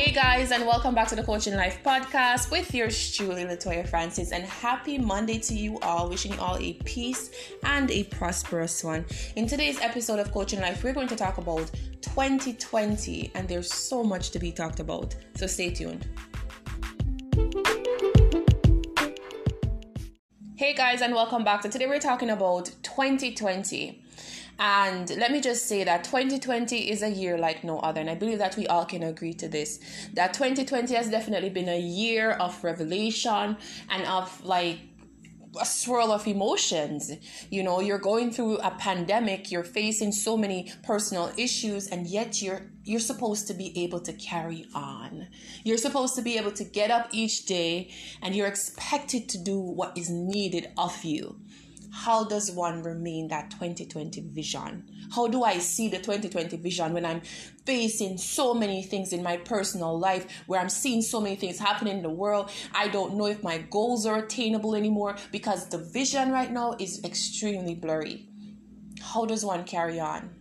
Hey guys, and welcome back to the Coaching Life podcast with yours truly, Latoya Francis. And happy Monday to you all. Wishing you all a peace and a prosperous one. In today's episode of Coaching Life, we're going to talk about 2020, and there's so much to be talked about. So stay tuned. Hey guys, and welcome back. So today we're talking about 2020. And let me just say that 2020 is a year like no other. And I believe that we all can agree to this. That 2020 has definitely been a year of revelation and of like a swirl of emotions. You know, you're going through a pandemic, you're facing so many personal issues, and yet you're you're supposed to be able to carry on. You're supposed to be able to get up each day and you're expected to do what is needed of you how does one remain that 2020 vision? How do I see the 2020 vision when I'm facing so many things in my personal life, where I'm seeing so many things happening in the world? I don't know if my goals are attainable anymore because the vision right now is extremely blurry. How does one carry on?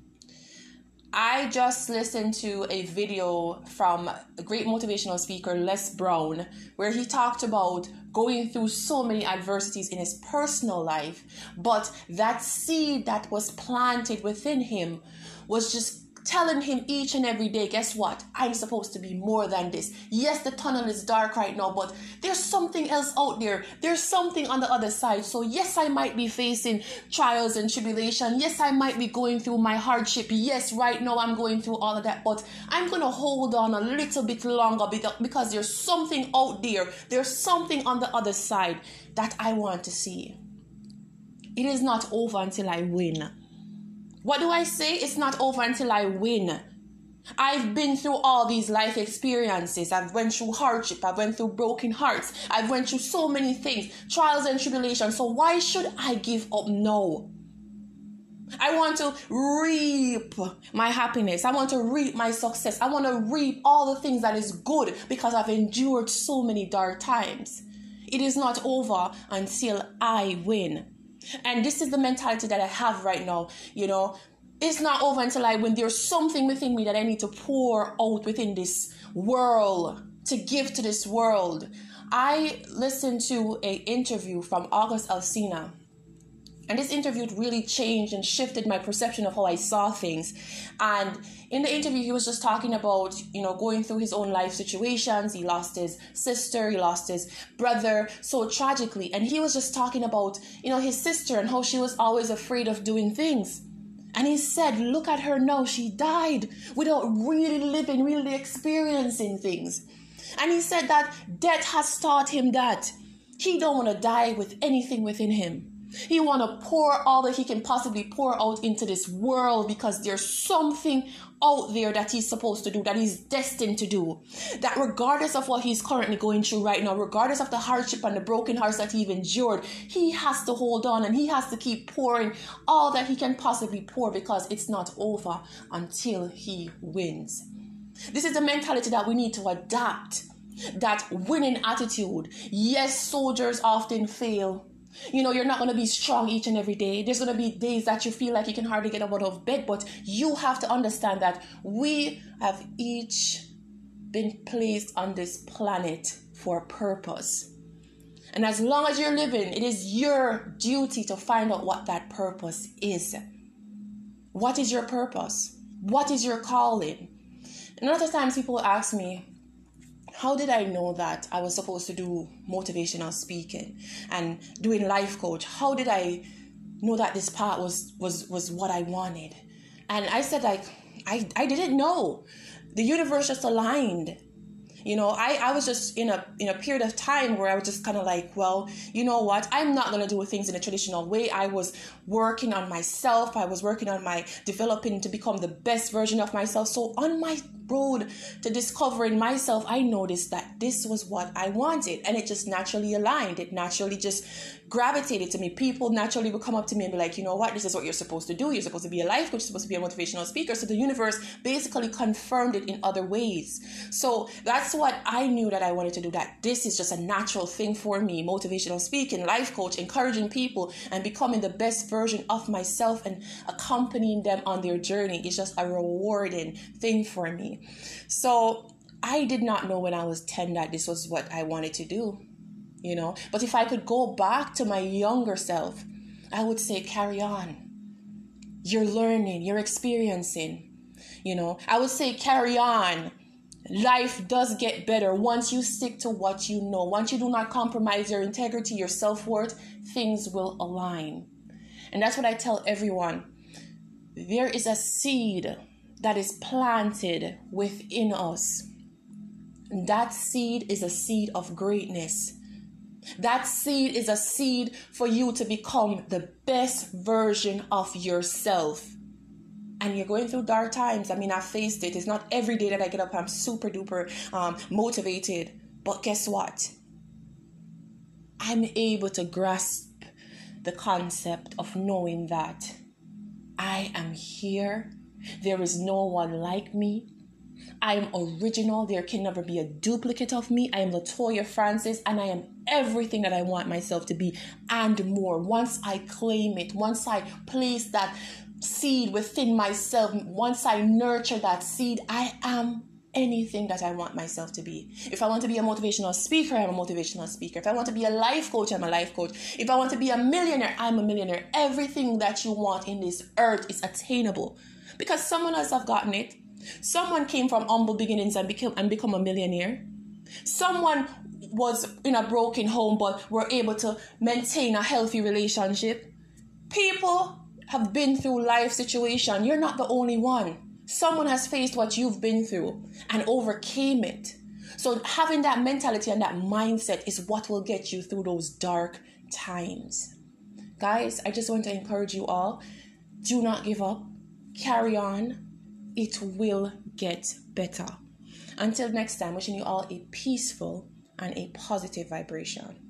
I just listened to a video from a great motivational speaker, Les Brown, where he talked about going through so many adversities in his personal life, but that seed that was planted within him was just telling him each and every day, guess what? I'm supposed to be more than this. Yes, the tunnel is dark right now, but there's something else out there. There's something on the other side. So, yes, I might be facing trials and tribulation. Yes, I might be going through my hardship. Yes, right now I'm going through all of that, but I'm going to hold on a little bit longer because there's something out there. There's something on the other side that I want to see. It is not over until I win. What do I say? It's not over until I win. I've been through all these life experiences. I've went through hardship. I've went through broken hearts. I've went through so many things, trials and tribulations. So why should I give up now? I want to reap my happiness. I want to reap my success. I want to reap all the things that is good because I've endured so many dark times. It is not over until I win. And this is the mentality that I have right now. You know, it's not over until I when there's something within me that I need to pour out within this world to give to this world. I listened to a interview from August Alsina and this interview really changed and shifted my perception of how I saw things. And in the interview, he was just talking about, you know, going through his own life situations. He lost his sister, he lost his brother so tragically. And he was just talking about, you know, his sister and how she was always afraid of doing things. And he said, Look at her now. She died without really living, really experiencing things. And he said that death has taught him that he don't want to die with anything within him. He want to pour all that he can possibly pour out into this world because there's something out there that he's supposed to do, that he's destined to do. That regardless of what he's currently going through right now, regardless of the hardship and the broken hearts that he's endured, he has to hold on and he has to keep pouring all that he can possibly pour because it's not over until he wins. This is the mentality that we need to adapt. That winning attitude. Yes, soldiers often fail you know, you're not going to be strong each and every day. There's going to be days that you feel like you can hardly get out of bed, but you have to understand that we have each been placed on this planet for a purpose. And as long as you're living, it is your duty to find out what that purpose is. What is your purpose? What is your calling? And a lot of times people ask me, how did I know that I was supposed to do motivational speaking and doing life coach? How did I know that this part was was was what I wanted? And I said like I I didn't know. The universe just aligned you know i i was just in a in a period of time where i was just kind of like well you know what i'm not to do things in a traditional way i was working on myself i was working on my developing to become the best version of myself so on my road to discovering myself, I noticed that this was what I wanted. And it just naturally aligned. It naturally just gravitated to me. People naturally would come up to me and be like, you know what, this is what you're supposed to do. You're supposed to be a life coach, you're supposed to be a motivational speaker. So the universe basically confirmed it in other ways. So that's what I knew that I wanted to do, that this is just a natural thing for me. Motivational speaking, life coach, encouraging people and becoming the best version of myself and accompanying them on their journey is just a rewarding thing for So I did not know when I was 10 that this was what I wanted to do, you know. But if I could go back to my younger self, I would say, carry on. You're learning, you're experiencing, you know. I would say, carry on. Life does get better once you stick to what you know. Once you do not compromise your integrity, your self worth, things will align. And that's what I tell everyone. There is a seed that is planted within us. That seed is a seed of greatness. That seed is a seed for you to become the best version of yourself. And you're going through dark times. I mean, I faced it. It's not every day that I get up, I'm super duper um, motivated. But guess what? I'm able to grasp the concept of knowing that I am here. There is no one like me. I am original. There can never be a duplicate of me. I am Latoya Francis and I am everything that I want myself to be and more. Once I claim it, once I place that seed within myself, once I nurture that seed, I am anything that I want myself to be. If I want to be a motivational speaker, I'm a motivational speaker. If I want to be a life coach, I'm a life coach. If I want to be a millionaire, I'm a millionaire. Everything that you want in this earth is attainable because someone else have gotten it. Someone came from humble beginnings and became and become a millionaire. Someone was in a broken home but were able to maintain a healthy relationship. People have been through life situation. You're not the only one. Someone has faced what you've been through and overcame it. So having that mentality and that mindset is what will get you through those dark times. Guys, I just want to encourage you all. Do not give up. Carry on it will get better. Until next time, wishing you all a peaceful and a positive vibration.